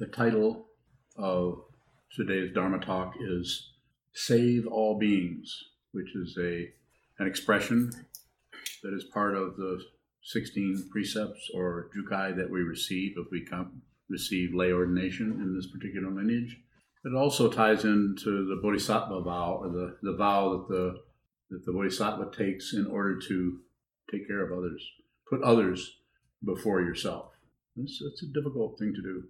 The title of today's Dharma talk is Save All Beings, which is a an expression that is part of the 16 precepts or jukai that we receive if we come, receive lay ordination in this particular lineage. It also ties into the bodhisattva vow, or the, the vow that the, that the bodhisattva takes in order to take care of others, put others before yourself. It's, it's a difficult thing to do.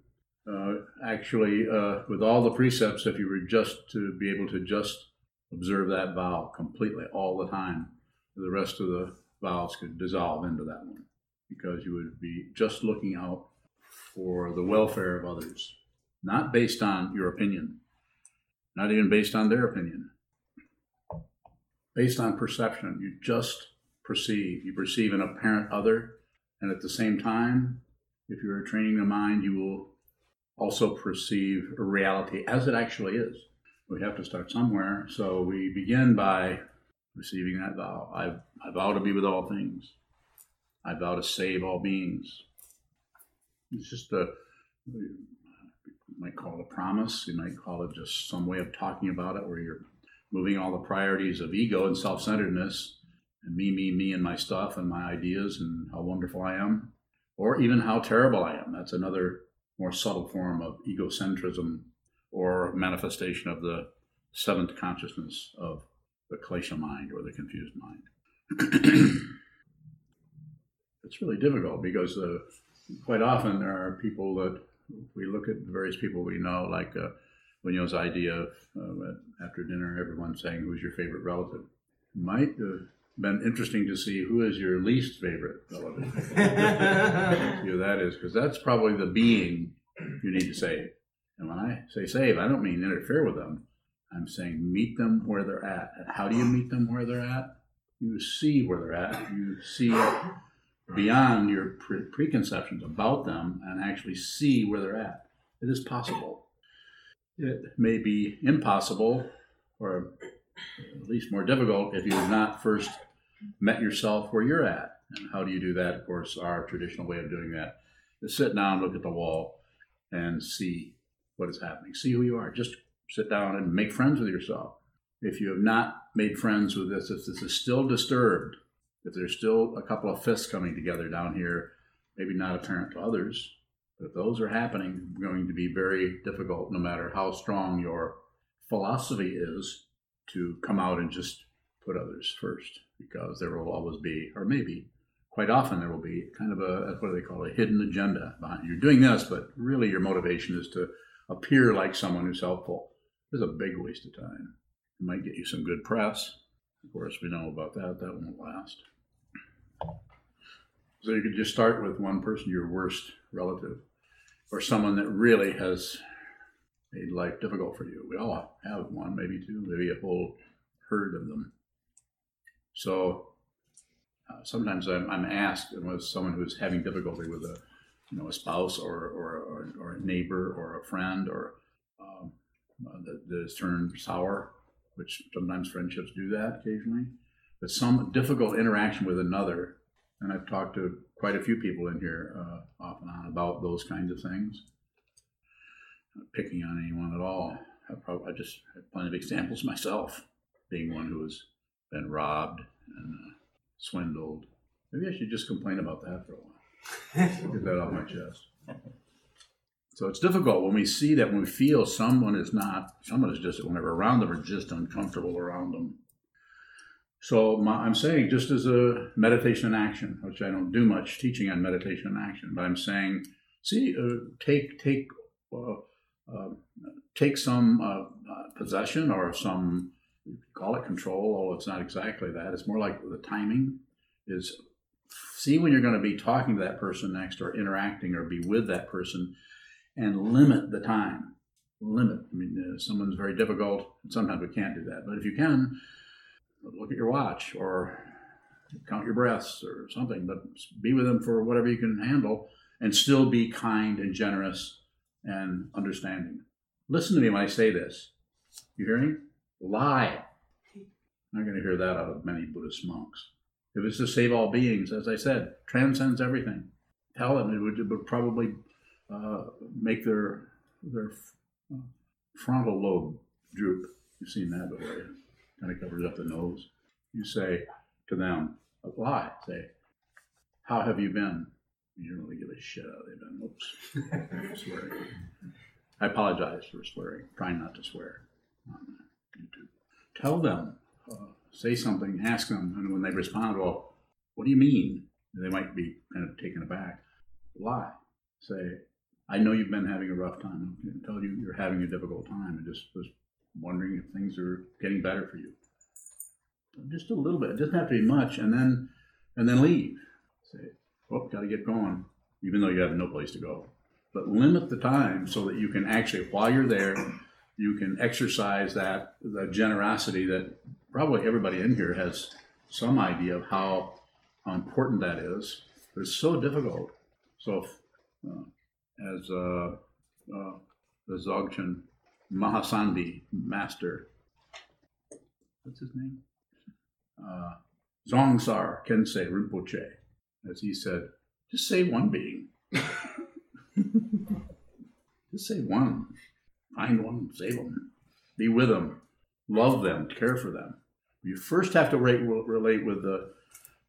Uh, actually, uh, with all the precepts, if you were just to be able to just observe that vow completely all the time, the rest of the vows could dissolve into that one because you would be just looking out for the welfare of others, not based on your opinion, not even based on their opinion, based on perception. You just perceive. You perceive an apparent other, and at the same time, if you're training the mind, you will also perceive reality as it actually is. We have to start somewhere, so we begin by receiving that vow. I, I vow to be with all things. I vow to save all beings. It's just a, you might call it a promise. You might call it just some way of talking about it where you're moving all the priorities of ego and self centeredness and me, me, me, and my stuff and my ideas and how wonderful I am, or even how terrible I am. That's another more subtle form of egocentrism or manifestation of the seventh consciousness of the klesha mind or the confused mind. it's really difficult because uh, quite often there are people that we look at various people we know, like uh, Bunyo's idea of uh, after dinner, everyone saying, Who's your favorite relative? Might have been interesting to see who is your least favorite relative. who that is, because that's probably the being you need to save. And when I say save, I don't mean interfere with them. I'm saying meet them where they're at. And how do you meet them where they're at? You see where they're at. You see beyond your pre- preconceptions about them and actually see where they're at. It is possible. It may be impossible or at least more difficult if you have not first met yourself where you're at. And how do you do that? Of course, our traditional way of doing that is sit down, look at the wall, and see what is happening. See who you are. Just sit down and make friends with yourself. If you have not made friends with this, if this is still disturbed, if there's still a couple of fists coming together down here, maybe not apparent to others, but if those are happening, going to be very difficult no matter how strong your philosophy is to come out and just put others first because there will always be, or maybe quite often there will be kind of a, what do they call it, a hidden agenda behind You're doing this, but really your motivation is to appear like someone who's helpful. It's a big waste of time. It might get you some good press. Of course, we know about that. That won't last. So you could just start with one person, your worst relative, or someone that really has made life difficult for you. We all have one, maybe two, maybe a whole herd of them. So uh, sometimes I'm, I'm asked, and with someone who's having difficulty with a, you know, a spouse or, or, or, or a neighbor or a friend or um, uh, that, that has turned sour, which sometimes friendships do that occasionally, but some difficult interaction with another and I've talked to quite a few people in here uh, off and on about those kinds of things. Not picking on anyone at all. I, probably, I just have plenty of examples myself, being one who has been robbed and uh, swindled. Maybe I should just complain about that for a while. Get that off my chest. So it's difficult when we see that when we feel someone is not, someone is just, whenever around them, are just uncomfortable around them. So my, I'm saying just as a meditation and action, which I don't do much teaching on meditation and action, but I'm saying, see, uh, take take uh, take some uh, uh, possession or some call it control, although it's not exactly that. It's more like the timing is see when you're going to be talking to that person next or interacting or be with that person and limit the time. Limit. I mean uh, someone's very difficult. Sometimes we can't do that. But if you can look at your watch or count your breaths or something, but be with them for whatever you can handle and still be kind and generous and understanding. Listen to me when I say this. You hear me? Lie. I'm not going to hear that out of many Buddhist monks. If it's to save all beings, as I said, transcends everything. Tell them it would, it would probably uh, make their their uh, frontal lobe droop. You've seen that before. Kind of covers up the nose. You say to them, apply. Say, how have you been? You don't really give a shit how they've been. Oops. swearing. I apologize for swearing. Trying not to swear on YouTube. Tell them, uh, say something, ask them, and when they respond, well, what do you mean? They might be kind of taken aback. Lie. Say, I know you've been having a rough time. I can tell you you're having a difficult time. I just was wondering if things are getting better for you. Just a little bit. It doesn't have to be much, and then and then leave. Say, oh, got to get going, even though you have no place to go. But limit the time so that you can actually, while you're there, you can exercise that the generosity that probably everybody in here has some idea of how, important that is. But it's so difficult. So, uh, as uh, uh, the Dzogchen Mahasandhi master, what's his name? Uh, Dzongsar Khyentse Rinpoche, as he said, just say one being. just say one. Find one, save them. Be with them. Love them. Care for them. You first have to relate, relate with the,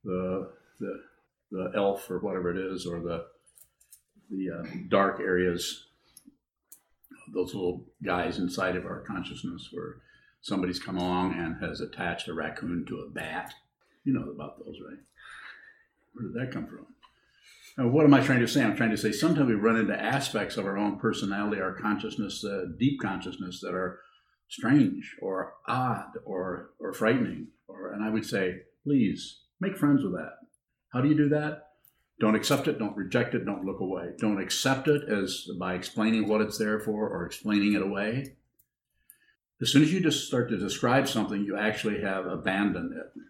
the, the, the elf or whatever it is, or the, the uh, dark areas, those little guys inside of our consciousness where somebody's come along and has attached a raccoon to a bat. You know about those, right? Where did that come from? Now, what am I trying to say? I'm trying to say sometimes we run into aspects of our own personality, our consciousness, uh, deep consciousness that are strange or odd or or frightening. Or and I would say, please make friends with that. How do you do that? Don't accept it. Don't reject it. Don't look away. Don't accept it as by explaining what it's there for or explaining it away. As soon as you just start to describe something, you actually have abandoned it.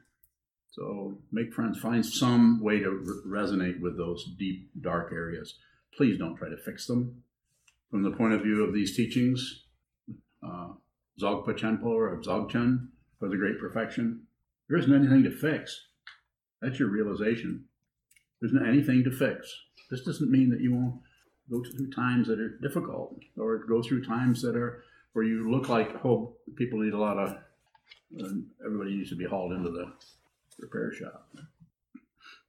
So make friends, find some way to re- resonate with those deep, dark areas. Please don't try to fix them. From the point of view of these teachings, uh, Dzogpa Chenpo or Dzogchen for the Great Perfection, there isn't anything to fix. That's your realization. There's not anything to fix. This doesn't mean that you won't go through times that are difficult or go through times that are where you look like, oh, people need a lot of, uh, everybody needs to be hauled into the repair shop.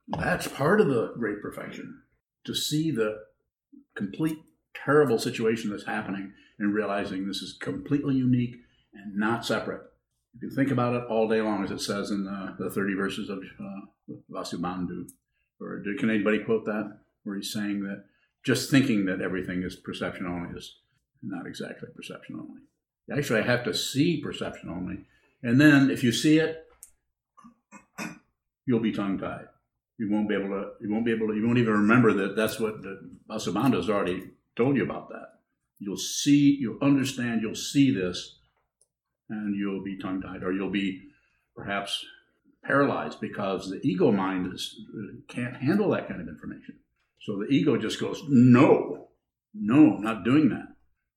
That's part of the great perfection to see the complete terrible situation that's happening and realizing this is completely unique and not separate. If you can think about it all day long, as it says in the, the 30 verses of uh, Vasubandhu. Or can anybody quote that? Where he's saying that just thinking that everything is perception only is not exactly perception only. Actually, I have to see perception only. And then if you see it, you'll be tongue tied. You won't be able to. You won't be able to. You won't even remember that. That's what Vasubandhu has already told you about that. You'll see. You'll understand. You'll see this, and you'll be tongue tied, or you'll be perhaps paralyzed because the ego mind is, can't handle that kind of information. So the ego just goes, no, no, not doing that.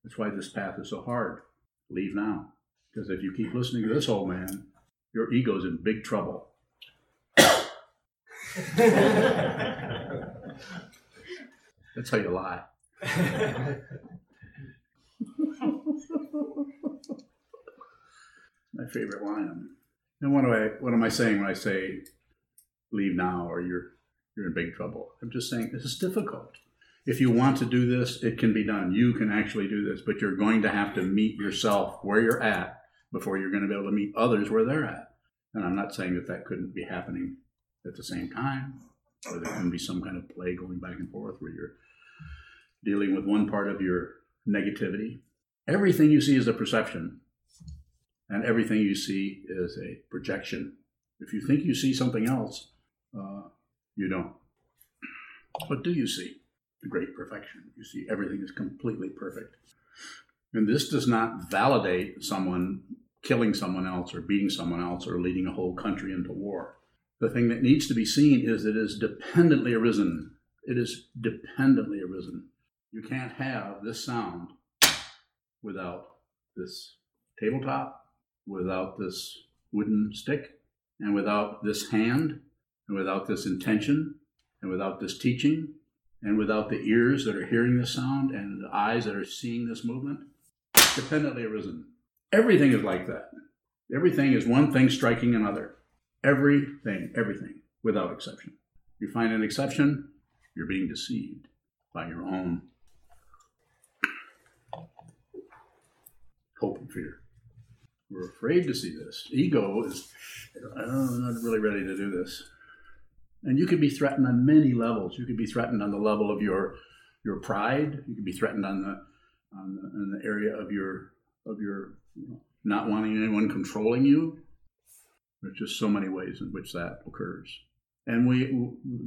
That's why this path is so hard. Leave now. Because if you keep listening to this old man, your ego's in big trouble. That's how you lie. My favorite line. And what do I what am I saying when I say leave now or you're you're in big trouble? I'm just saying this is difficult. If you want to do this, it can be done. You can actually do this, but you're going to have to meet yourself where you're at before you're going to be able to meet others where they're at. And I'm not saying that that couldn't be happening at the same time, or there can be some kind of play going back and forth where you're dealing with one part of your negativity. Everything you see is a perception, and everything you see is a projection. If you think you see something else, uh, you don't. What do you see? The great perfection. You see everything is completely perfect. And this does not validate someone killing someone else or beating someone else or leading a whole country into war. The thing that needs to be seen is it is dependently arisen. It is dependently arisen. You can't have this sound without this tabletop, without this wooden stick, and without this hand, and without this intention, and without this teaching. and without the ears that are hearing this sound and the eyes that are seeing this movement, dependently arisen. Everything is like that. Everything is one thing striking another. Everything, everything, without exception. You find an exception, you're being deceived by your own hope and fear. We're afraid to see this. Ego is, I'm not really ready to do this. And you could be threatened on many levels. You could be threatened on the level of your your pride. You could be threatened on the on the, in the area of your of your not wanting anyone controlling you. There's just so many ways in which that occurs. And we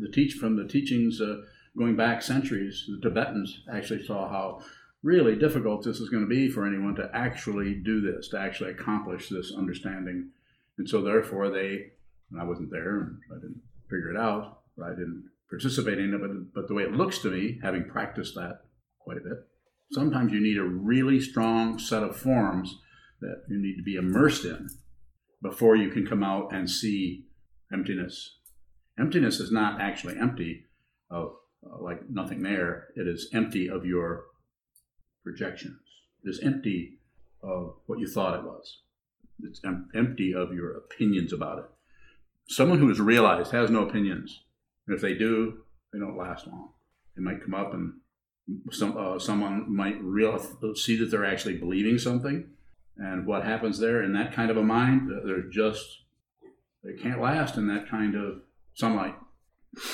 the teach from the teachings uh, going back centuries, the Tibetans actually saw how really difficult this is going to be for anyone to actually do this, to actually accomplish this understanding. And so, therefore, they, and I wasn't there, and I didn't figure it out, I didn't participate in it, but, but the way it looks to me, having practiced that quite a bit, sometimes you need a really strong set of forms that you need to be immersed in before you can come out and see emptiness. Emptiness is not actually empty of uh, like nothing there. It is empty of your projections. It is empty of what you thought it was. It's em- empty of your opinions about it. Someone who is realized has no opinions. And if they do, they don't last long. They might come up and some, uh, someone might real, see that they're actually believing something. And what happens there in that kind of a mind, they're just, they can't last in that kind of sunlight.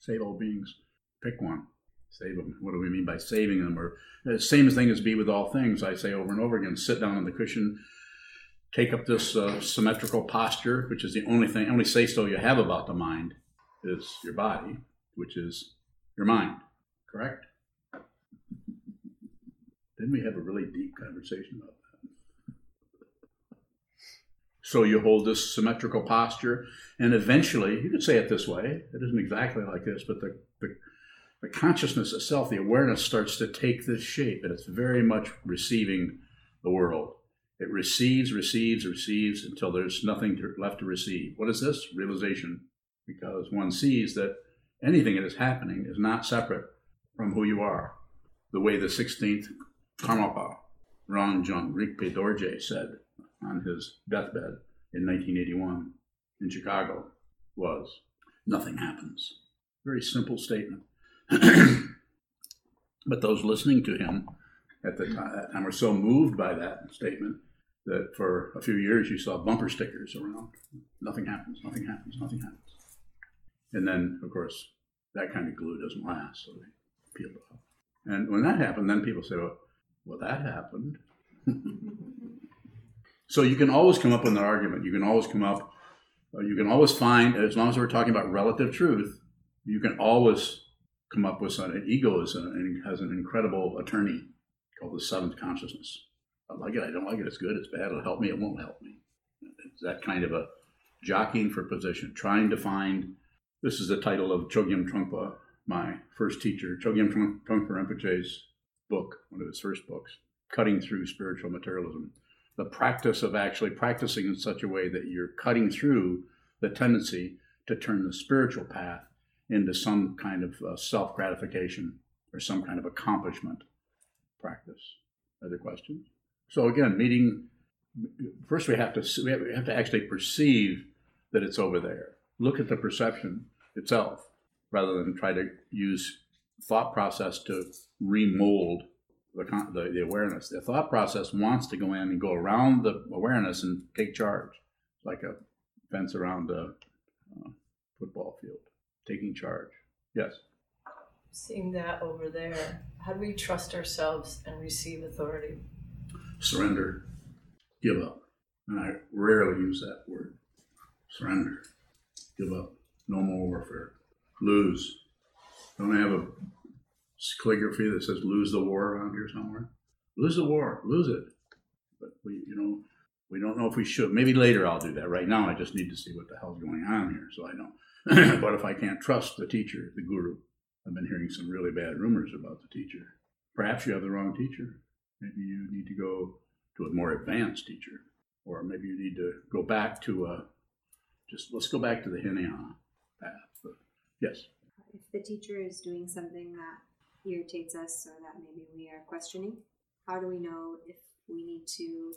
Save all beings. Pick one. Save them. What do we mean by saving them? Or the same thing as be with all things. I say over and over again: sit down on the cushion, take up this uh, symmetrical posture, which is the only thing, only say so you have about the mind is your body, which is your mind. Correct? Didn't we have a really deep conversation about that? So you hold this symmetrical posture, and eventually, you could say it this way. It isn't exactly like this, but the, the the consciousness itself, the awareness starts to take this shape, and it's very much receiving the world. It receives, receives, receives until there's nothing to, left to receive. What is this? Realization. Because one sees that anything that is happening is not separate from who you are. The way the 16th Karmapa, Rangjung Rigpe Dorje said on his deathbed in 1981 in Chicago was, nothing happens. Very simple statement. but those listening to him at the time were so moved by that statement that for a few years you saw bumper stickers around. Nothing happens, nothing happens, nothing happens. And then, of course, that kind of glue doesn't last, so they peeled off. And when that happened, then people say, well, well that happened. so you can always come up with an argument. You can always come up, uh, you can always find, as long as we're talking about relative truth, you can always come up with something. Ego is has an incredible attorney called the seventh consciousness. I like it. I don't like it. It's good. It's bad. It'll help me. It won't help me. It's that kind of a jockeying for position, trying to find. This is the title of Chogyam Trungpa, my first teacher, Chogyam Trungpa Rinpoche's book, one of his first books, Cutting Through Spiritual Materialism. The practice of actually practicing in such a way that you're cutting through the tendency to turn the spiritual path into some kind of uh, self gratification or some kind of accomplishment practice. Other questions? So again, meeting. First, we have to we have, we have to actually perceive that it's over there. Look at the perception itself, rather than try to use thought process to remold the, the, the awareness. The thought process wants to go in and go around the awareness and take charge, like a fence around a uh, football field taking charge. Yes. Seeing that over there, how do we trust ourselves and receive authority? Surrender, give up. And I rarely use that word. Surrender, give up, no more warfare, lose. Don't I have a calligraphy that says lose the war around here somewhere? Lose the war, lose it. But we, you know, we don't know if we should. Maybe later I'll do that. Right now, I just need to see what the hell's going on here so I know. but if I can't trust the teacher, the guru, I've been hearing some really bad rumors about the teacher. Perhaps you have the wrong teacher. Maybe you need to go to a more advanced teacher, or maybe you need to go back to a just let's go back to the Hinayana path, the Yes. If the teacher is doing something that irritates us or that maybe we are questioning, how do we know if we need to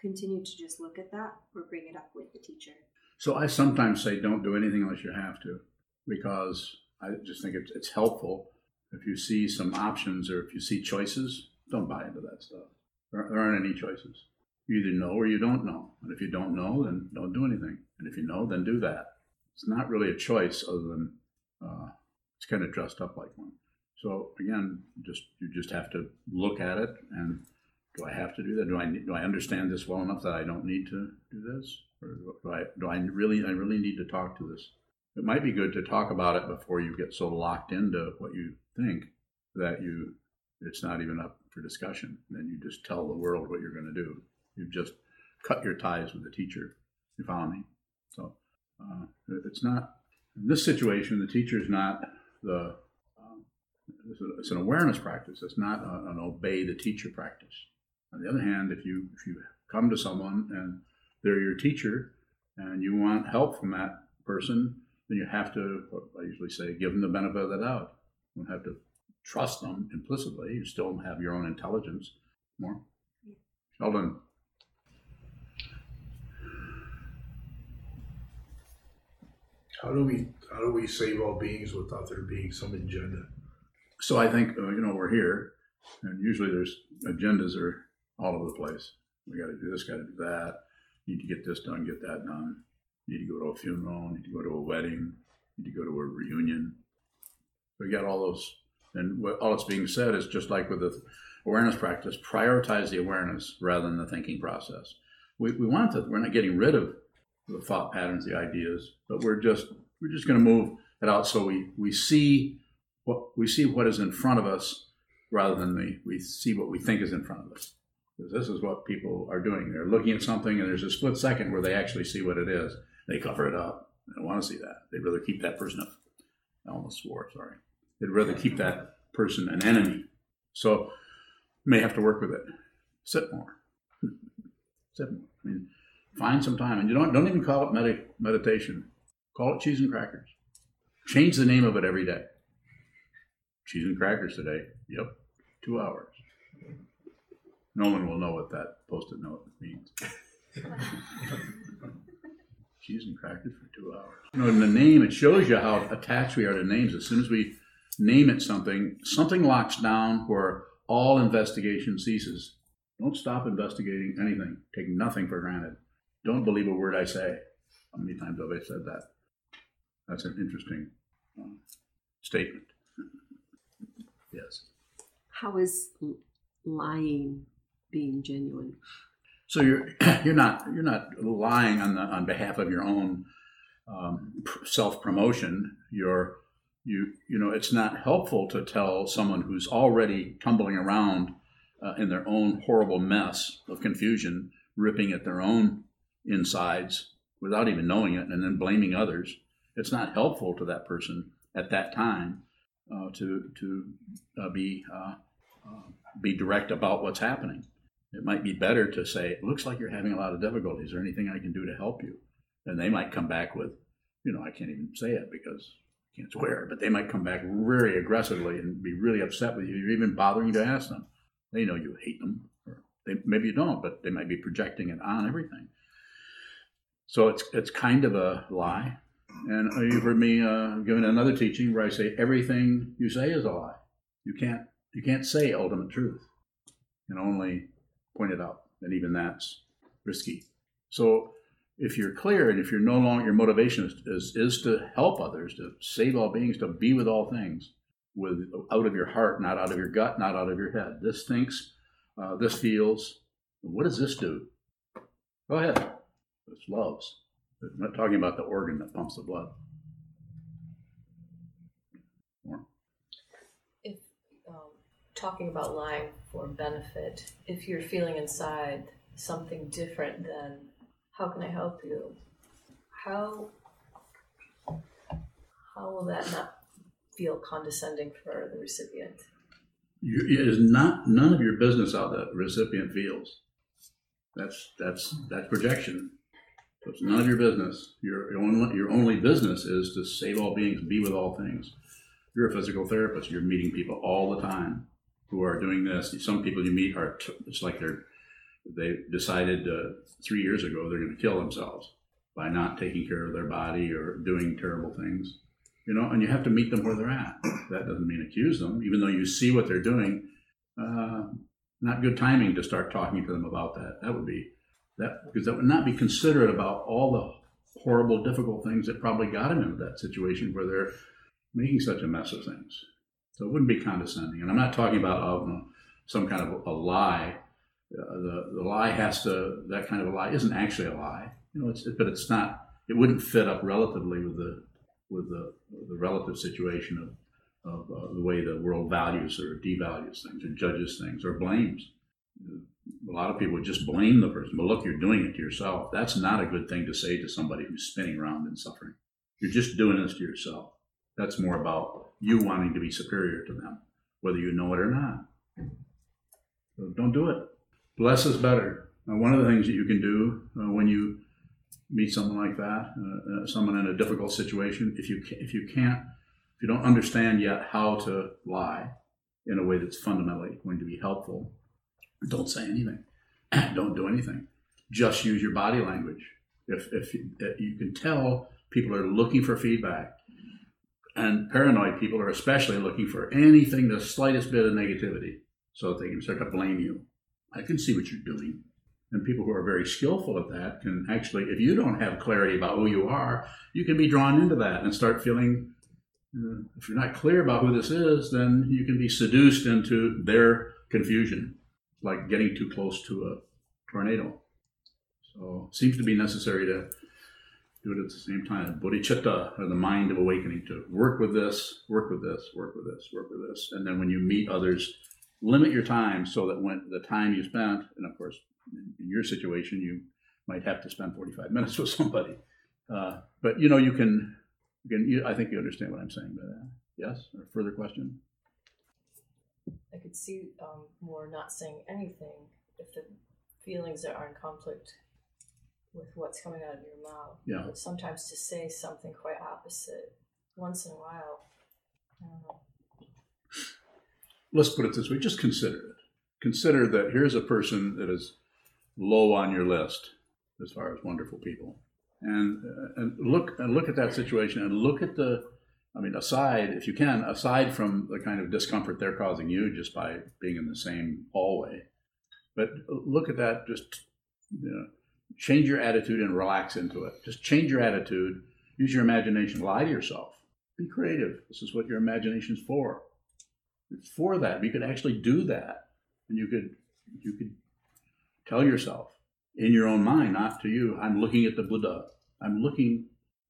continue to just look at that or bring it up with the teacher? So I sometimes say don't do anything unless you have to, because I just think it's, helpful. If you see some options or if you see choices, don't buy into that stuff. There, there aren't any choices. You either know or you don't know. And if you don't know, then don't do anything. And if you know, then do that. It's not really a choice other than it's kind of dressed up like one. So again, just you just have to look at it and do I have to do that? Do I do I understand this well enough that I don't need to do this, or do I do I really I really need to talk to this? It might be good to talk about it before you get so locked into what you think that you it's not even up for discussion. Then you just tell the world what you're going to do. You've just cut your ties with the teacher. You follow me? So uh, it's not in this situation. The teacher is not the um, it's an awareness practice. It's not an obey the teacher practice. On the other hand, if you if you come to someone and they're your teacher and you want help from that person, then you have to, I usually say, give them the benefit of the doubt. You don't have to trust them implicitly. You still have your own intelligence. More, Sheldon. How do we how do we save all beings without there being some agenda? So I think uh, you know we're here, and usually there's agendas are all over the place. We got to do this, got to do that. Need to get this done, get that done. Need to go to a funeral. Need to go to a wedding. Need to go to a reunion. We got all those, and what, all that's being said is just like with the awareness practice: prioritize the awareness rather than the thinking process. We, we want to. We're not getting rid of the thought patterns, the ideas, but we're just we're just going to move it out so we we see what we see what is in front of us rather than the, we see what we think is in front of us. Because this is what people are doing. They're looking at something and there's a split second where they actually see what it is. They cover it up. They don't want to see that. They'd rather keep that person up. I almost swore, sorry. They'd rather keep that person an enemy. So may have to work with it. Sit more. Sit more. I mean, find some time. And you don't don't even call it med- meditation. Call it cheese and crackers. Change the name of it every day. Cheese and crackers today. Yep. Two hours. No one will know what that post-it note means. Cheese and crackers for two hours. You know, in the name, it shows you how attached we are to names. As soon as we name it something, something locks down where all investigation ceases. Don't stop investigating anything. Take nothing for granted. Don't believe a word I say. How many times have I said that? That's an interesting uh, statement. yes. How is lying being genuine? So you're you're not you're not lying on the on behalf of your own um, self promotion. You're you you know it's not helpful to tell someone who's already tumbling around uh, in their own horrible mess of confusion, ripping at their own insides without even knowing it, and then blaming others. It's not helpful to that person at that time uh, to to uh, be uh, uh, be direct about what's happening. It might be better to say, "It looks like you're having a lot of difficulties. Is there anything I can do to help you?" And they might come back with, you know, I can't even say it because I can't swear, but they might come back very aggressively and be really upset with you. You're even bothering to ask them. They know you hate them, or they, maybe you don't, but they might be projecting it on everything. So it's it's kind of a lie. And you've heard me uh, giving another teaching where I say everything you say is a lie. You can't you can't say ultimate truth. You can only point it out, and even that's risky. So if you're clear and if you're no longer your motivation is, is, is to help others, to save all beings, to be with all things, with out of your heart, not out of your gut, not out of your head. This thinks, uh, this feels. What does this do? Go ahead. This loves. I'm not talking about the organ that pumps the blood. More. If um, talking about lying for benefit, if you're feeling inside something different than how can I help you, how how will that not feel condescending for the recipient? You, it is not none of your business how the recipient feels. That's that's that's projection. So it's none of your business. Your, your, only, your only business is to save all beings, be with all things. You're a physical therapist. You're meeting people all the time who are doing this. Some people you meet are, t- it's like they're, they decided uh, three years ago they're going to kill themselves by not taking care of their body or doing terrible things. You know, and you have to meet them where they're at. That doesn't mean accuse them, even though you see what they're doing. Uh, not good timing to start talking to them about that. That would be that because that would not be considerate about all the horrible, difficult things that probably got him into that situation where they're making such a mess of things. So it wouldn't be condescending. And I'm not talking about uh, some kind of a lie. Uh, the the lie has to that kind of a lie isn't actually a lie. You know, it's but it's not. It wouldn't fit up relatively with the with the the relative situation of of uh, the way the world values or devalues things or judges things or blames. A lot of people just blame the person. But look, you're doing it to yourself. That's not a good thing to say to somebody who's spinning around in suffering. You're just doing this to yourself. That's more about you wanting to be superior to them, whether you know it or not. So don't do it. Less is better. Uh, one of the things that you can do uh, when you meet someone like that, uh, uh someone in a difficult situation, if you if you can't, if you don't understand yet how to lie in a way that's fundamentally going to be helpful, don't say anything. don't do anything. Just use your body language. If if you, if you can tell people are looking for feedback, and paranoid people are especially looking for anything, the slightest bit of negativity, so that they can start to blame you. I can see what you're doing. And people who are very skillful at that can actually, if you don't have clarity about who you are, you can be drawn into that and start feeling. If you're not clear about who this is, then you can be seduced into their confusion, like getting too close to a tornado. So seems to be necessary to do it at the same time. Bodhicitta, or the mind of awakening, to work with this, work with this, work with this, work with this. And then when you meet others, limit your time so that when the time you spent, and of course, in your situation, you might have to spend 45 minutes with somebody. Uh, but you know, you can, you can you, I think you understand what I'm saying by that. Yes? Or further question? I could see um, more not saying anything if the feelings are in conflict with what's coming out of your mouth. Yeah. But sometimes to say something quite opposite once in a while, I don't know. Let's put it this way just consider it. Consider that here's a person that is low on your list as far as wonderful people. And, uh, and look and look at that situation and look at the I mean, aside, if you can, aside from the kind of discomfort they're causing you just by being in the same hallway, but look at that. Just you know, change your attitude and relax into it. Just change your attitude. Use your imagination. Lie to yourself. Be creative. This is what your imagination's for. It's for that. You could actually do that, and you could you could tell yourself in your own mind, not to you. I'm looking at the Buddha. I'm looking.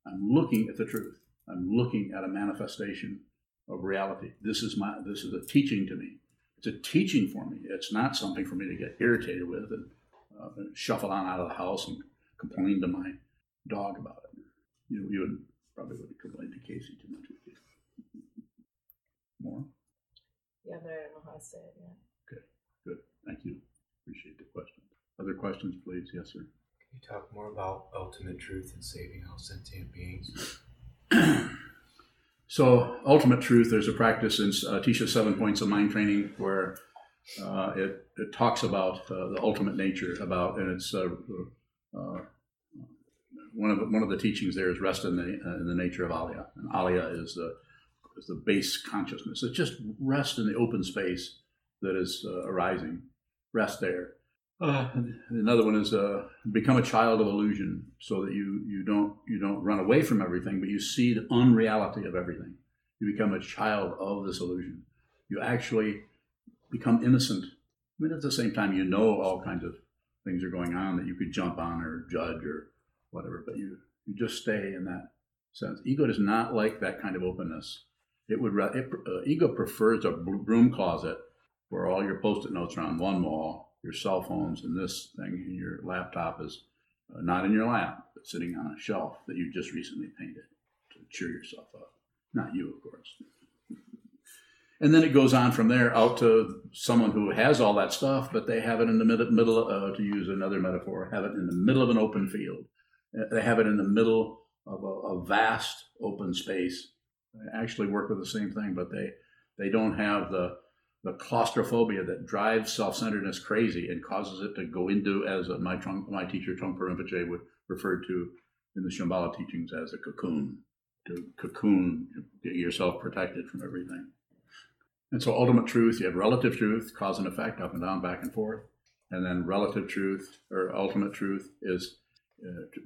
I'm looking at the truth. I'm looking at a manifestation of reality. This is my. This is a teaching to me. It's a teaching for me. It's not something for me to get irritated with and uh, shuffle on out of the house and complain to my dog about it. You, you would probably wouldn't complain to Casey too much, would you? More? Yeah, but I don't know how to say it yet. Okay, good. Thank you. Appreciate the question. Other questions, please? Yes, sir. Can you talk more about ultimate truth and saving all sentient beings? So, ultimate truth, there's a practice in uh, Atisha's Seven Points of Mind Training where uh, it, it talks about uh, the ultimate nature about, and it's uh, uh, one of the, one of the teachings there is rest in the in the nature of Alaya, and Alaya is the is the base consciousness. It's just rest in the open space that is arising. Rest there. Another one is become a child of illusion, so that you you don't you don't run away from everything, but you see the unreality of everything. You become a child of this illusion. You actually become innocent. I mean, at the same time, you know all kinds of things are going on that you could jump on or judge or whatever, but you, you just stay in that sense. Ego does not like that kind of openness. It would it, uh, ego prefers a broom closet where all your post-it notes are on one wall, your cell phones and this thing, and your laptop is uh, not in your lap, but sitting on a shelf that you just recently painted to cheer yourself up. Not you, of course. And then it goes on from there out to someone who has all that stuff, but they have it in the middle, uh, to use another metaphor, have it in the middle of an open field. Uh, They have it in the middle of a, a vast open space. They actually work with the same thing, but they they don't have the the claustrophobia that drives self-centeredness crazy and causes it to go into, as my trunk, my teacher Trungpa Rinpoche would refer to in the Shambhala teachings as a cocoon, to cocoon, get yourself protected from everything. And so, ultimate truth, you have relative truth, cause and effect, up and down, back and forth. And then, relative truth or ultimate truth is uh,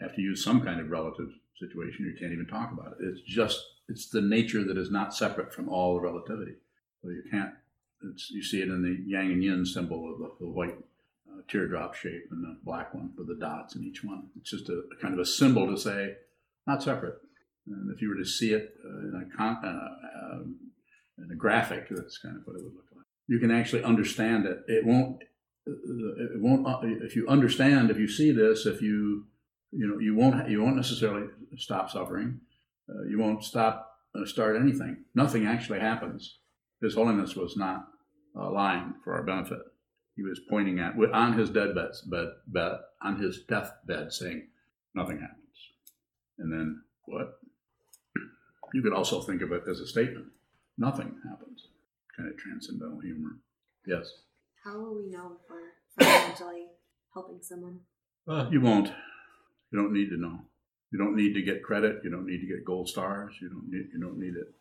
have to use some kind of relative situation. You can't even talk about it. It's just, it's the nature that is not separate from all the relativity. So, you can't, you see it in the yang and yin symbol of the, the white uh, teardrop shape and the black one with the dots in each one. It's just a, a kind of a symbol to say, not separate. And if you were to see it uh, in a con- uh, um, in a graphic, that's kind of what it would look like. You can actually understand it. It won't. It won't. uh, If you understand, if you see this, if you, you know, you won't. You won't necessarily stop suffering. Uh, you won't stop. Uh, start anything. Nothing actually happens. His Holiness was not uh, lying for our benefit. He was pointing at on his deathbed, bed, bed, on his deathbed, saying, "Nothing happens." And then what? You could also think of it as a statement. Nothing happens. Kind of transcendental humor. Yes. How will we know if we're fundamentally helping someone? You won't. You don't need to know. You don't need to get credit. You don't need to get gold stars. You don't need. You don't need it.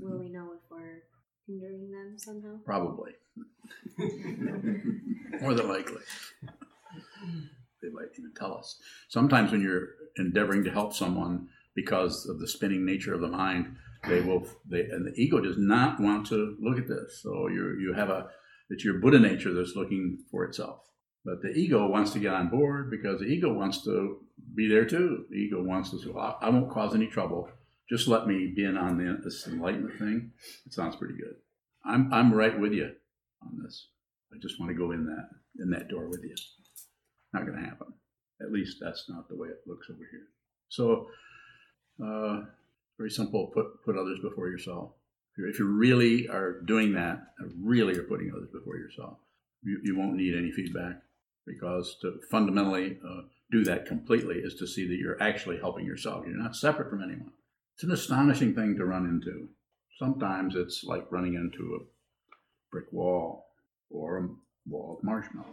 Will we know if we're hindering them somehow? Probably. More than likely. They might even tell us. Sometimes when you're endeavoring to help someone because of the spinning nature of the mind, they will. They and the ego does not want to look at this. So you you have a. It's your Buddha nature that's looking for itself. But the ego wants to get on board because the ego wants to be there too. The ego wants to say, well, I won't cause any trouble. Just let me be in on the, this enlightenment thing. It sounds pretty good. I'm, I'm right with you on this. I just want to go in that in that door with you. Not going to happen. At least that's not the way it looks over here. So, uh, very simple. Put put others before yourself. If you- really are doing that, really are putting others before yourself, you, you won't need any feedback because to fundamentally uh, do that completely is to see that you're actually helping yourself. You're not separate from anyone. It's an astonishing thing to run into. Sometimes it's like running into a brick wall or a wall of marshmallows.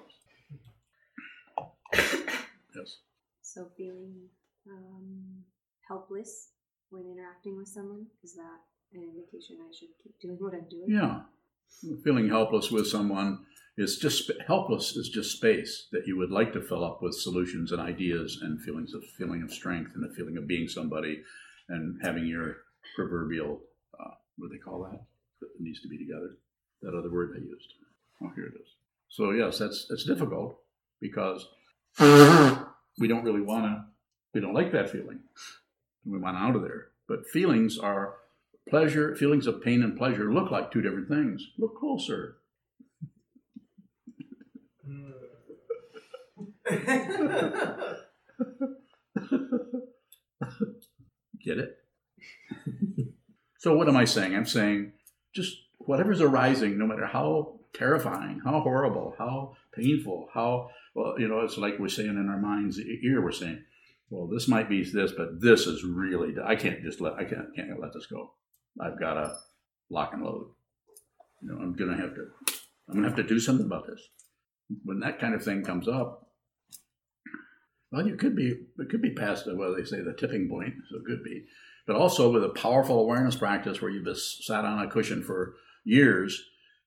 Yes. So feeling um, helpless when interacting with someone is that an indication I should keep doing what I'm doing? Yeah. Feeling helpless with someone is just helpless is just space that you would like to fill up with solutions and ideas and feelings of feeling of strength and a feeling of being somebody and having your proverbial uh, what do they call that? That needs to be together. That other word I used. Oh, here it is. So yes, that's that's difficult because we don't really want to. We don't like that feeling. We want out of there. But feelings are pleasure, feelings of pain and pleasure look like two different things. Look closer. Get it? so, what am I saying? I'm saying just whatever's arising, no matter how terrifying, how horrible, how painful, how, well, you know, it's like we're saying in our mind's ear, we're saying, well, this might be this, but this is really, I can't just let, I can't, can't let this go. I've got to lock and load. You know, I'm gonna have to, I'm gonna have to do something about this. When that kind of thing comes up, well, you could be, it could be past, the, well, they say the tipping point, so it could be. But also with a powerful awareness practice where you've just sat on a cushion for years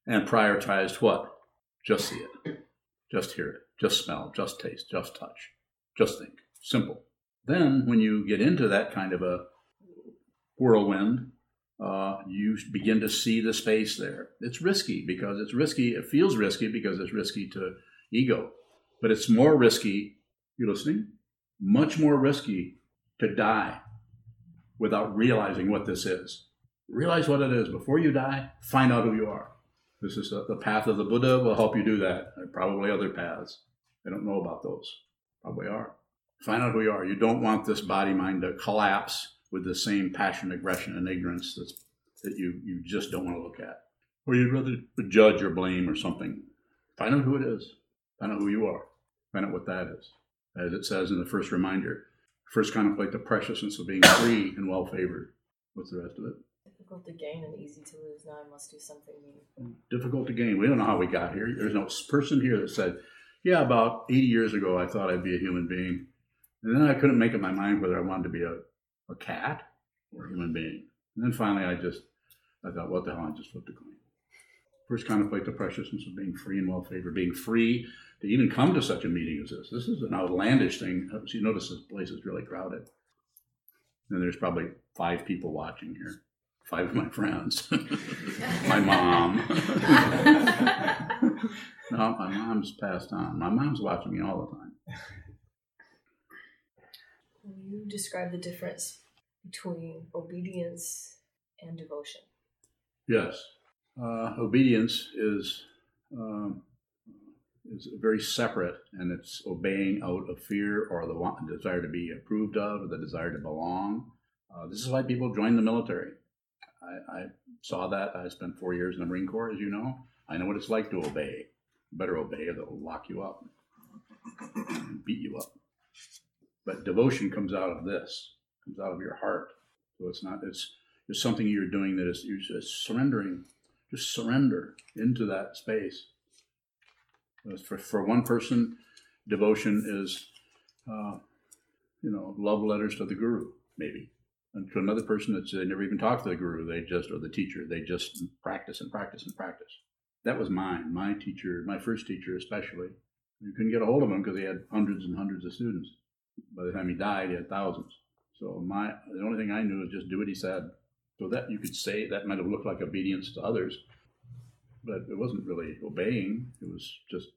and prioritized what? Just see it, just hear it, just smell, just taste, just touch, just think. Simple. Then, when you get into that kind of a whirlwind, uh, you begin to see the space there. It's risky because it's risky. It feels risky because it's risky to ego, but it's more risky. You listening? Much more risky to die without realizing what this is. Realize what it is before you die. Find out who you are. This is the, the path of the Buddha will help you do that. Are probably other paths. I don't know about those. Probably are. Find out who you are. You don't want this body mind to collapse with the same passion, aggression, and ignorance that's, that you, you just don't want to look at. Or you'd rather judge or blame or something. Find out who it is. Find out who you are. Find out what that is. As it says in the first reminder, First, contemplate the preciousness of being free and well favored. What's the rest of it? Difficult to gain and easy to lose. Now I must do something meaningful. Difficult to gain. We don't know how we got here. There's no person here that said, "Yeah, about 80 years ago, I thought I'd be a human being, and then I couldn't make up my mind whether I wanted to be a, a cat or a human being." And then finally, I just I thought, "What the hell?" I just flipped a coin. First, contemplate the preciousness of being free and well favored, being free to even come to such a meeting as this. This is an outlandish thing. You notice this place is really crowded. And there's probably five people watching here. Five of my friends. my mom. no, my mom's passed on. My mom's watching me all the time. Will you describe the difference between obedience and devotion? Yes. Uh, obedience is um, is very separate, and it's obeying out of fear or the want, desire to be approved of, or the desire to belong. Uh, this is why people join the military. I, I, saw that. I spent four years in the Marine Corps, as you know. I know what it's like to obey. Better obey, or they'll lock you up beat you up. But devotion comes out of this, comes out of your heart. So it's not. It's it's something you're doing that is you're just surrendering. Just surrender into that space for, for one person, devotion is, uh, you know, love letters to the guru, maybe. And to another person, it's they never even talk to the guru, they just, or the teacher, they just practice and practice and practice. That was mine, my teacher, my first teacher especially. You couldn't get a hold of him because he had hundreds and hundreds of students. By the time he died, he had thousands. So my the only thing I knew was just do what he said. So that you could say that might have looked like obedience to others, but it wasn't really obeying. It was just,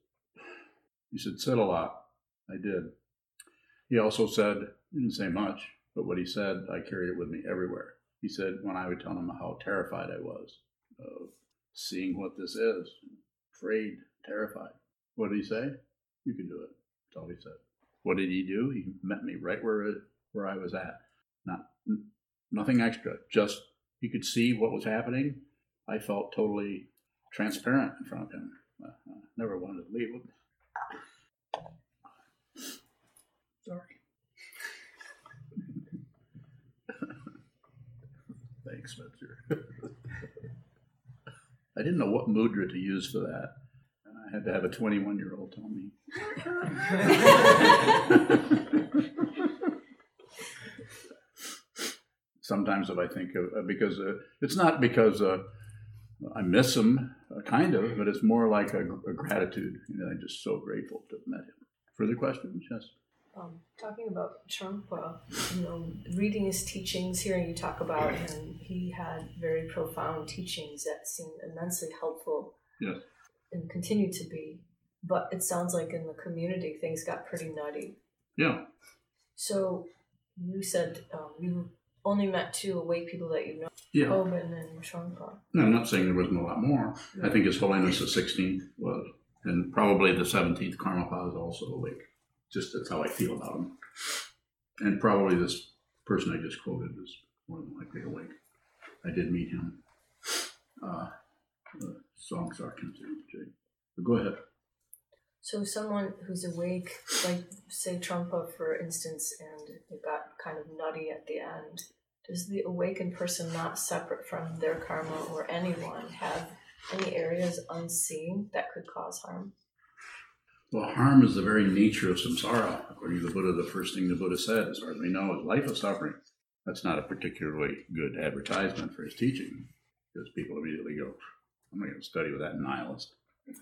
he said, sit a lot. I did. He also said, he didn't say much, but what he said, I carried it with me everywhere. He said, when I would tell him how terrified I was of seeing what this is, afraid, terrified. What did he say? You can do it. That's all he said. What did he do? He met me right where where I was at. Not nothing extra. Just he could see what was happening. I felt totally transparent in front of him. I never wanted to leave him. Sorry. Thanks, Spencer. I didn't know what mudra to use for that. I had to have a 21 year old tell me. Sometimes, if I think of because uh, it's not because uh, I miss him, uh, kind of, but it's more like a, a, gratitude. You know, I'm just so grateful to have met him. Further questions? Yes. Um, talking about Trungpa, you know, reading his teachings, hearing you talk about him, he had very profound teachings that seemed immensely helpful. Yes. And continue to be. But it sounds like in the community things got pretty nutty. Yeah. So you said um, you only met two awake people that you know, yeah. And Trungpa. No, I'm not saying there wasn't a lot more. I think His Holiness the 16th was, and probably the 17th Karmapa is also awake. Just that's how I feel about him. And probably this person I just quoted is more than likely awake. I did meet him. Uh, the Dzongsar Khyentse. But go ahead. So someone who's awake, like say Trungpa for instance, and it got kind of nutty at the end, does the awakened person not separate from their karma or anyone have any areas unseen that could cause harm? Well, harm is the very nature of samsara. According to the Buddha, the first thing the Buddha said, as far as we know, is life of suffering. That's not a particularly good advertisement for his teaching, because people immediately go, I'm not going to study with that nihilist. He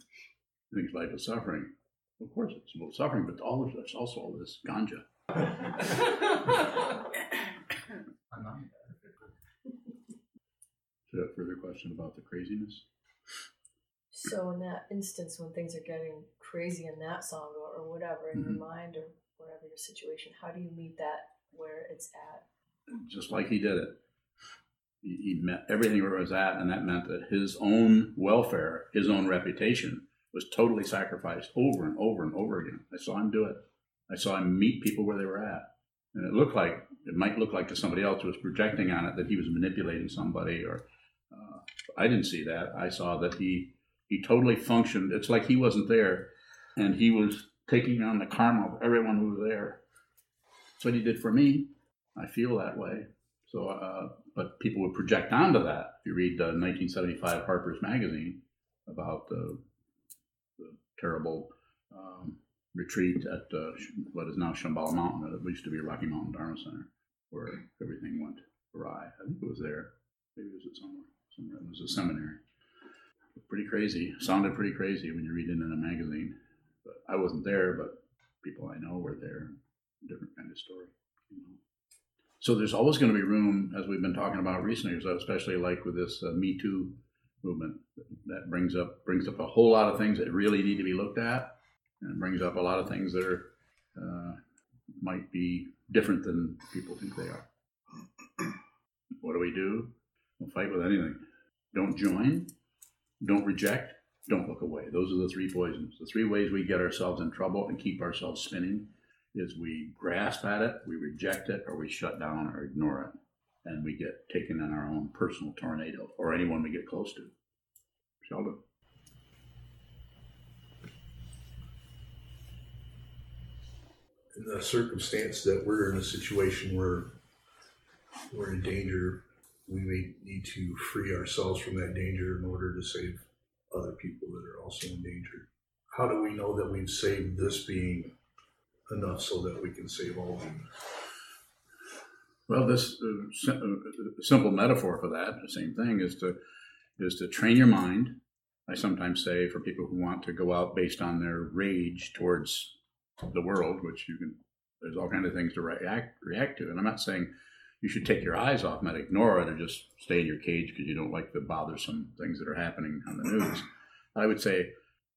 thinks life is suffering. Of course, it's about suffering, but all of there's also all this ganja. So, a further question about the craziness? So, in that instance, when things are getting crazy in that sangha or, or whatever in Mhm. your mind or whatever your situation, how do you meet that where it's at? just like he did it. He, he met everything where it was at, and that meant that his own welfare, his own reputation, was totally sacrificed over and over and over again. I saw him do it. I saw him meet people where they were at, and it looked like it might look like to somebody else who was projecting on it that he was manipulating somebody, or uh, I didn't see that. I saw that he he totally functioned. It's like he wasn't there, and he was taking on the karma of everyone who was there. That's what he did for me. I feel that way. So, uh, but people would project onto that. If you read the 1975 Harper's Magazine about the, the terrible um, retreat at uh, what is now Shambhala Mountain, it used to be Rocky Mountain Dharma Center, where everything went awry. I think it was there. Maybe it was at somewhere. Somewhere it was a seminary. Pretty crazy. Sounded pretty crazy when you read it in a magazine. But I wasn't there, but people I know were there. Different kind of story. You know. So there's always going to be room, as we've been talking about recently, especially like with this uh, Me Too movement, that brings up brings up a whole lot of things that really need to be looked at, and brings up a lot of things that are uh, might be different than people think they are. What do we do? Don't fight with anything. Don't join. Don't reject. Don't look away. Those are the three poisons. The three ways we get ourselves in trouble and keep ourselves spinning is we grasp at it, we reject it, or we shut down or ignore it. And we get taken in our own personal tornado or anyone we get close to. Sheldon. In the circumstance that we're in a situation where we're in danger, we may need to free ourselves from that danger in order to save other people that are also in danger. How do we know that we've saved this being enough so that we can save all beings? Well, this uh, uh, simple metaphor for that, the same thing, is to is to train your mind. I sometimes say for people who want to go out based on their rage towards the world, which you can, there's all kinds of things to react react to, and I'm not saying you should take your eyes off and ignore it or just stay in your cage because you don't like the bothersome things that are happening on the news. I would say,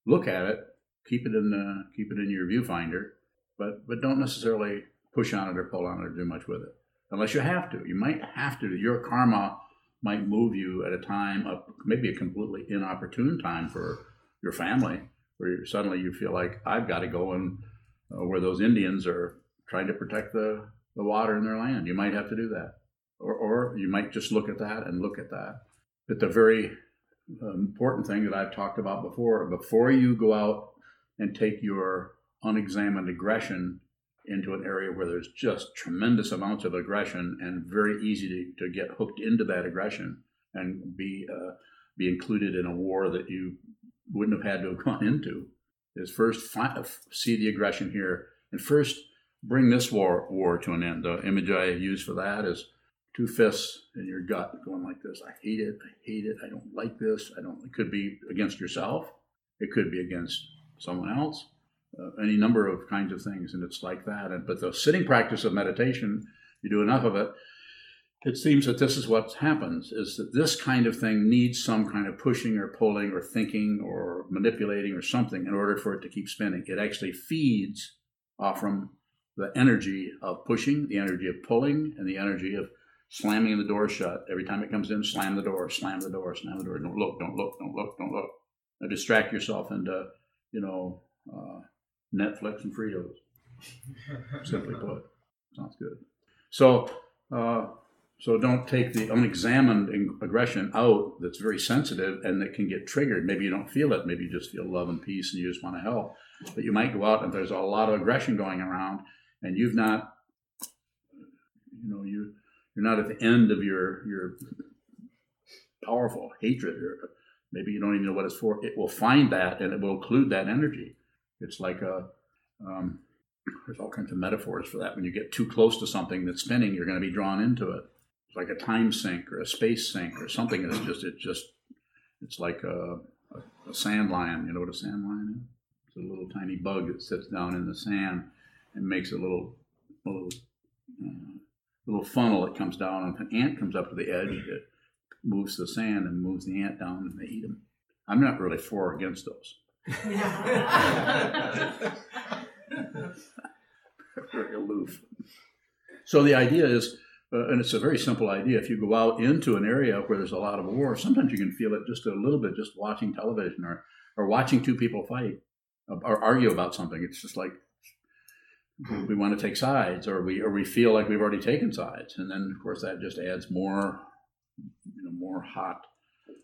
look at it, keep it in the, keep it in your viewfinder, but but don't necessarily push on it or pull on it or do much with it unless you have to. You might have to. Your karma might move you at a time of maybe a completely inopportune time for your family, where suddenly you feel like I've got to go and uh, where those Indians are trying to protect the, the water in their land. You might have to do that, or or you might just look at that and look at that. But the very uh, important thing that I've talked about before, before you go out and take your unexamined aggression into an area where there's just tremendous amounts of aggression and very easy to, to get hooked into that aggression and be uh, be included in a war that you wouldn't have had to have gone into is first find, see the aggression here and first bring this war war to an end. The image I use for that is two fists in your gut going like this. I hate it. I hate it. I don't like this. I don't. It could be against yourself. It could be against someone else uh, any number of kinds of things, and it's like that. And, but the sitting practice of meditation, you do enough of it, it seems that this is what happens: is that this kind of thing needs some kind of pushing or pulling or thinking or manipulating or something in order for it to keep spinning. It actually feeds off from the energy of pushing, the energy of pulling, and the energy of slamming the door shut. Every time it comes in, slam the door, slam the door, slam the door. Don't look, don't look, don't look, don't look. Now distract yourself into, you know, uh, Netflix and Fritos. Simply put, sounds good. So, uh, so don't take the unexamined aggression out that's very sensitive and that can get triggered. Maybe you don't feel it. Maybe you just feel love and peace and you just want to help. But you might go out and there's a lot of aggression going around and you've not, you know, you you're not at the end of your your powerful hatred or maybe you don't even know what it's for. It will find that and it will include that energy. It's like a, um, there's all kinds of metaphors for that. When you get too close to something that's spinning, you're going to be drawn into it. It's like a time sink or a space sink or something that's just, it just, it's like a, a, a sand lion. You know what a sand lion is? It's a little tiny bug that sits down in the sand and makes a little, little, uh, little funnel that comes down. And if an ant comes up to the edge, it moves the sand and moves the ant down and they eat them. I'm not really for or against those. very aloof. So the idea is, uh, and it's a very simple idea. If you go out into an area where there's a lot of war, sometimes you can feel it just a little bit, just watching television or or watching two people fight or argue about something. It's just like we want to take sides, or we or we feel like we've already taken sides, and then of course that just adds more, you know, more hot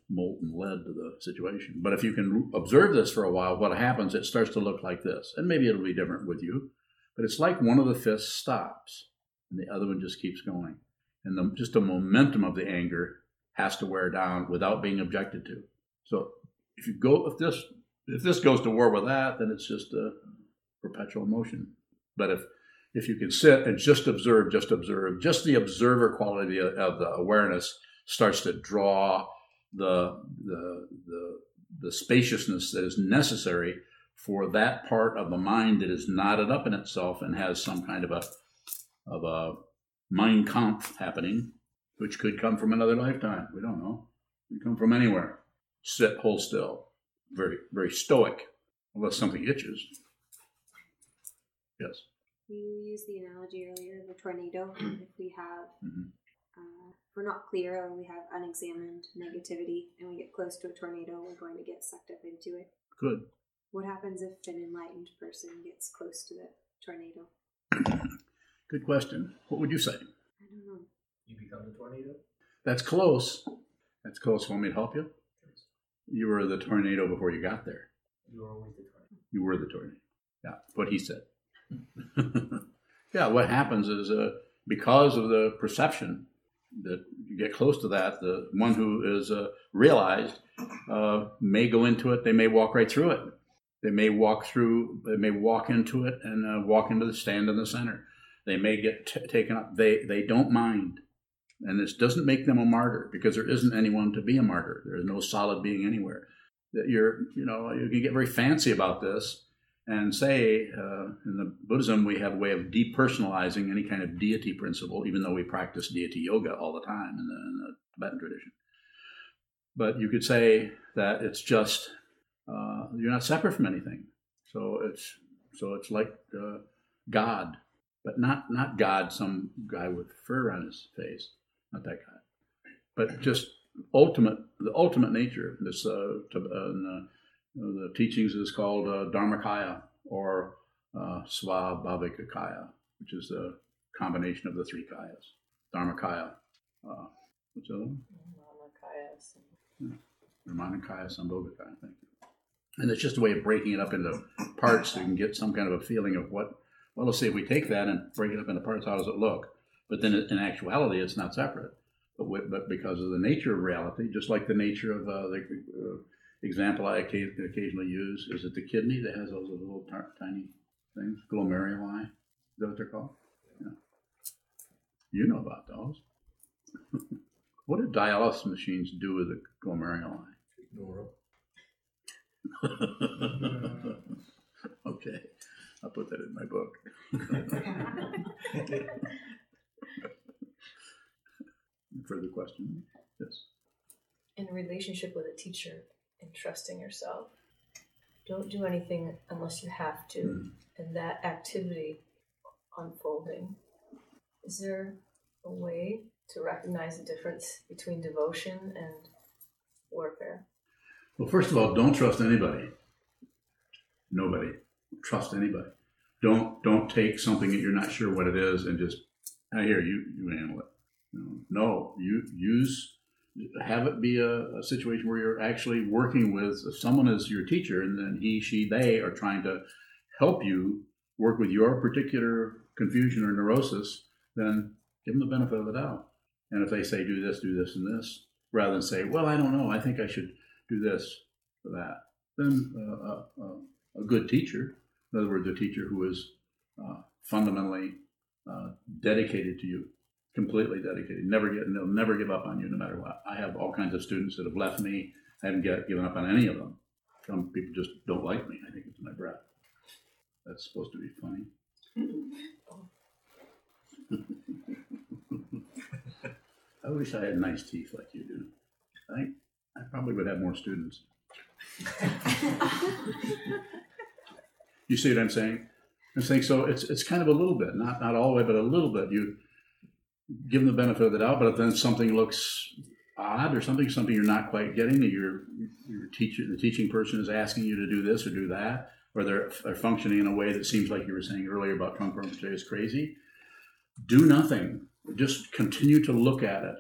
molten lead to the situation. But if you can observe this for a while, what happens, it starts to look like this. And maybe it'll be different with you, But it's like one of the fists stops and the other one just keeps going. And the, just the momentum of the anger has to wear down without being objected to. So if you go, if this, if this goes to war with that, then it's just a perpetual motion. But if, if you can sit and just observe, just observe, just the observer quality of, of the awareness starts to draw the, the, the, the spaciousness that is necessary for that part of the mind that is knotted up in itself and has some kind of a of a mind kampf happening, which could come from another lifetime. We don't know. It could come from anywhere. Sit, hold still. Very, very stoic, unless something itches. Yes. You used the analogy earlier of a tornado. if we have, Mhm. uh, if we're not clear or we have unexamined negativity and we get close to a tornado, we're going to get sucked up into it. Good. What happens if an enlightened person gets close to the tornado? Good question. What would you say? I don't know. You become the tornado? That's close. That's close. Want me to help you? Yes. You were the tornado before you got there. You're always the tornado. You were the tornado. Yeah, what he said. yeah, what happens is uh, because of the perception that you get close to that, the one who is uh, realized uh, may go into it. They may walk right through it. They may walk through. They may walk into it and uh, walk into the stand in the center. They may get t- taken up. They they don't mind, and this doesn't make them a martyr because there isn't anyone to be a martyr. There is no solid being anywhere. That you're you know you can get very fancy about this and say uh, in the Buddhism we have a way of depersonalizing any kind of deity principle, even though we practice deity yoga all the time in the, in the Tibetan tradition. But you could say that it's just uh, you're not separate from anything. So it's so it's like uh, God, but not not God, some guy with fur on his face, not that guy, but just ultimate the ultimate nature. This uh, to, uh, in the, the teachings is called uh, Dharmakaya or uh, Svabhavikakaya, which is a combination of the three kayas. Dharmakaya, uh, what's the other one? Nirmanakaya, Sambhogakaya, I think. And it's just a way of breaking it up into parts so you can get some kind of a feeling of what, well, let's see, if we take that and break it up into parts, how does it look? But then in actuality, it's not separate. But, with, but because of the nature of reality, just like the nature of uh, the uh, example I occasionally use, is it the kidney that has those little tar- tiny things, glomeruli? Is that what they're called? Yeah. You know about those. what do dialysis machines do with the glomeruli? Ignore okay, I'll put that in my book. Further question? Yes. In relationship with a teacher and trusting yourself, don't do anything unless you have to. Mm. And that activity unfolding, is there a way to recognize the difference between devotion and warfare? Well, first of all, don't trust anybody. Nobody. Trust anybody. Don't don't take something that you're not sure what it is and just hear you you handle it. No, you use have it be a, a situation where you're actually working with someone is your teacher and then he, she, they are trying to help you work with your particular confusion or neurosis, then give them the benefit of the doubt. And if they say do this, do this, and this, rather than say, well, I don't know, I think I should do this for that, then uh, uh, uh, a good teacher, in other words, a teacher who is uh, fundamentally uh, dedicated to you, completely dedicated, never get, they'll never give up on you no matter what. I have all kinds of students that have left me. I haven't get, given up on any of them. Some people just don't like me. I think it's my breath. That's supposed to be funny. I wish I had nice teeth like you do. I I probably would have more students. You see what I'm saying? I'm saying so. It's it's kind of a little bit, not not all the way, but a little bit. You give them the benefit of the doubt, but if then something looks odd or something, something you're not quite getting, that your your teacher, the teaching person is asking you to do this or do that, or they're, they're functioning in a way that seems like you were saying earlier about Trungpa Rinpoche is crazy. Do nothing. Just continue to look at it.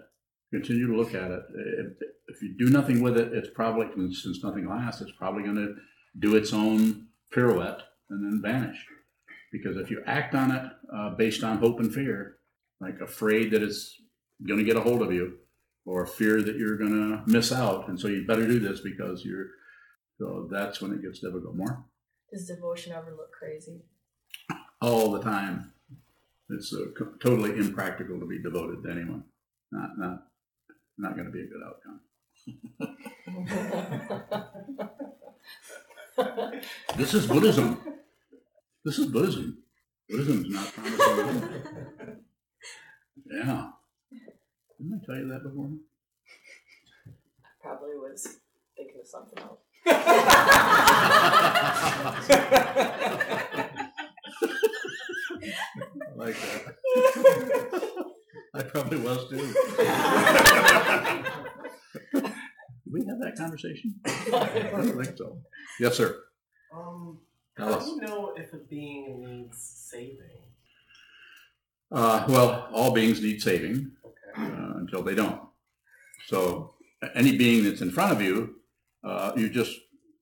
Continue to look at it. If, if you do nothing with it, it's probably since nothing lasts, it's probably going to do its own pirouette and then vanish Because if you act on it uh, based on hope and fear, like afraid that it's going to get a hold of you, or fear that you're going to miss out, and so you better do this because you're. So that's when it gets difficult. More Does devotion ever look crazy? all the time. It's uh, co- totally impractical to be devoted to anyone. Not not not going to be a good outcome. This is Buddhism. This is Buddhism. Buddhism is not promising. yeah. Didn't I tell you that before? I Probably was thinking of something else. I like that. I probably was too. Did we have that conversation? I don't think so. Yes, sir. How do you know if a being needs saving? Uh, well, all beings need saving Okay. uh, until they don't. So any being that's in front of you, uh, you just,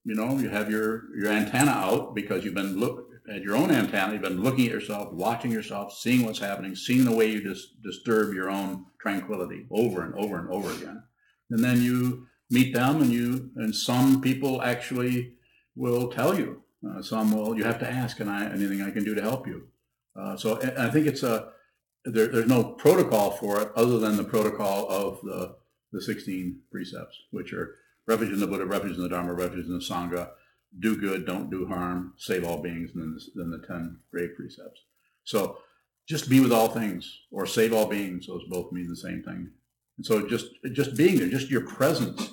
you know, you have your, your antenna out because you've been look at your own antenna. You've been looking at yourself, watching yourself, seeing what's happening, seeing the way you just disturb your own tranquility over and over and over again. And then you meet them, and you and some people actually will tell you. Uh, some will. You have to ask, "Can I anything I can do to help you?" Uh, so I I think it's a there, there's no protocol for it other than the protocol of the, the 16 precepts, which are refuge in the Buddha, refuge in the Dharma, refuge in the Sangha, do good, don't do harm, save all beings, and then the, then the 10 great precepts. So just be with all things or save all beings, those both mean the same thing. And so just, just being there, just your presence.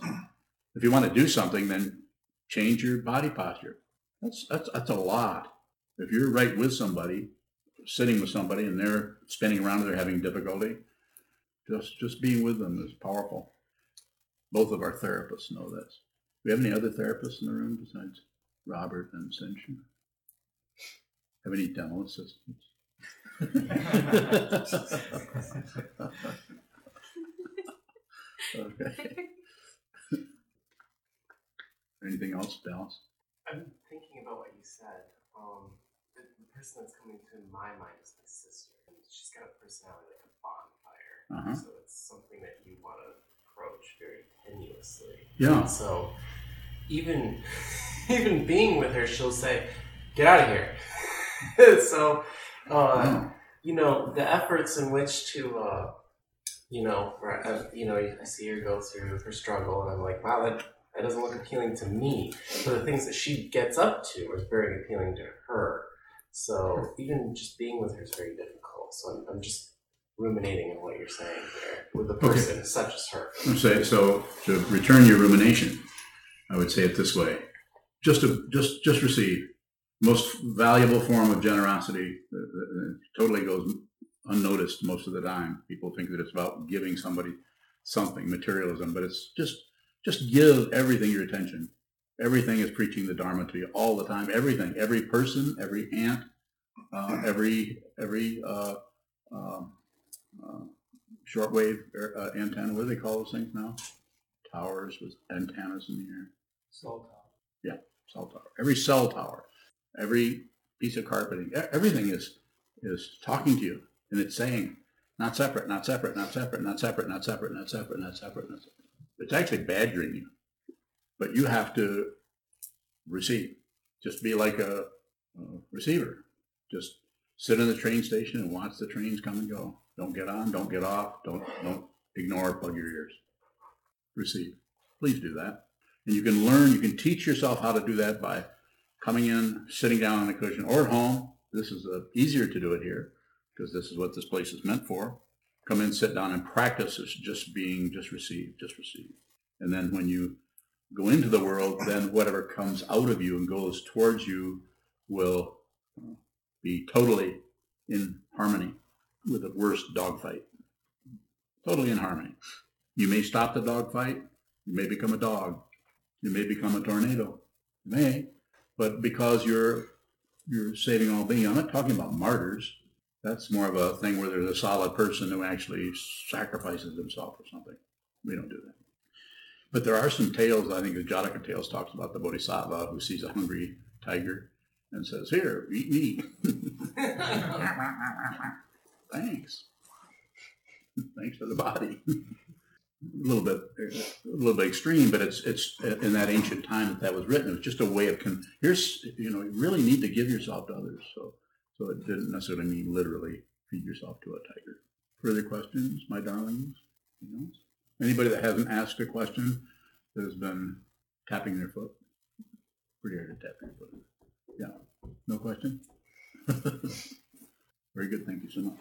If you want to do something, then change your body posture. That's, that's, that's a lot. If you're right with somebody, sitting with somebody and they're spinning around, they're having difficulty, just just being with them is powerful. Both of our therapists know this. Do we have any other therapists in the room besides Robert and Ascension? Have any dental assistants? okay. Anything else, Dallas? I'm thinking about what you said. Um, the, the person that's coming to my mind is my sister. And she's got a personality like a bonfire. Uh-huh. So it's something that you want to approach very tenuously. Yeah. So even even being with her, she'll say, "Get out of here." so, uh, Oh. you know, the efforts in which to, uh, you know, where I, you know, I see her go through her struggle, and I'm like, wow, that that doesn't look appealing to me. But the things that she gets up to are very appealing to her. So even just being with her is very difficult. So I'm, I'm just ruminating on what you're saying there with a person such as her. I'm say so to return your rumination, I would say it this way: just to just just receive. Most valuable form of generosity uh, uh, totally goes unnoticed most of the time. People think that it's about giving somebody something, materialism, but it's just just give everything your attention. Everything is preaching the Dharma to you all the time. Everything, every person, every ant, uh, every every uh, um, uh, shortwave uh, antenna. What do they call those things now? Towers with antennas in the air. Cell tower. Yeah, Cell tower. Every cell tower, every piece of carpeting, e- everything is is talking to you, and it's saying, not separate, not separate, not separate, not separate, not separate, not separate, not separate. Not separate. It's actually badgering you, but you have to receive. Just be like a, a receiver. Just sit in the train station and watch the trains come and go. Don't get on, don't get off, don't don't ignore, plug your ears. Receive. Please do that. And you can learn, you can teach yourself how to do that by coming in, sitting down on a cushion, or at home. This is uh, easier to do it here because this is what this place is meant for. Come in, sit down, and practice is just being, just receive, just receive. And then when you go into the world, then whatever comes out of you and goes towards you will be totally in harmony with the worst dogfight. Totally in harmony. You may stop the dogfight. You may become a dog. You may become a tornado. You may, but because you're you're saving all beings. I'm not talking about martyrs. That's more of a thing where there's a solid person who actually sacrifices himself or something. We don't do that. But there are some tales. I think the Jataka tales talks about the bodhisattva who sees a hungry tiger and says, "Here, eat me." Thanks. Thanks for the body. a little bit, a little bit extreme, but it's it's in that ancient time that that was written. It was just a way of con- here's you know you really need to give yourself to others. So so it didn't necessarily mean literally feed yourself to a tiger. Further questions, my darlings? Anybody that hasn't asked a question that has been tapping their foot? Pretty hard to tap your foot. Yeah. No question? Very good. Thank you so much.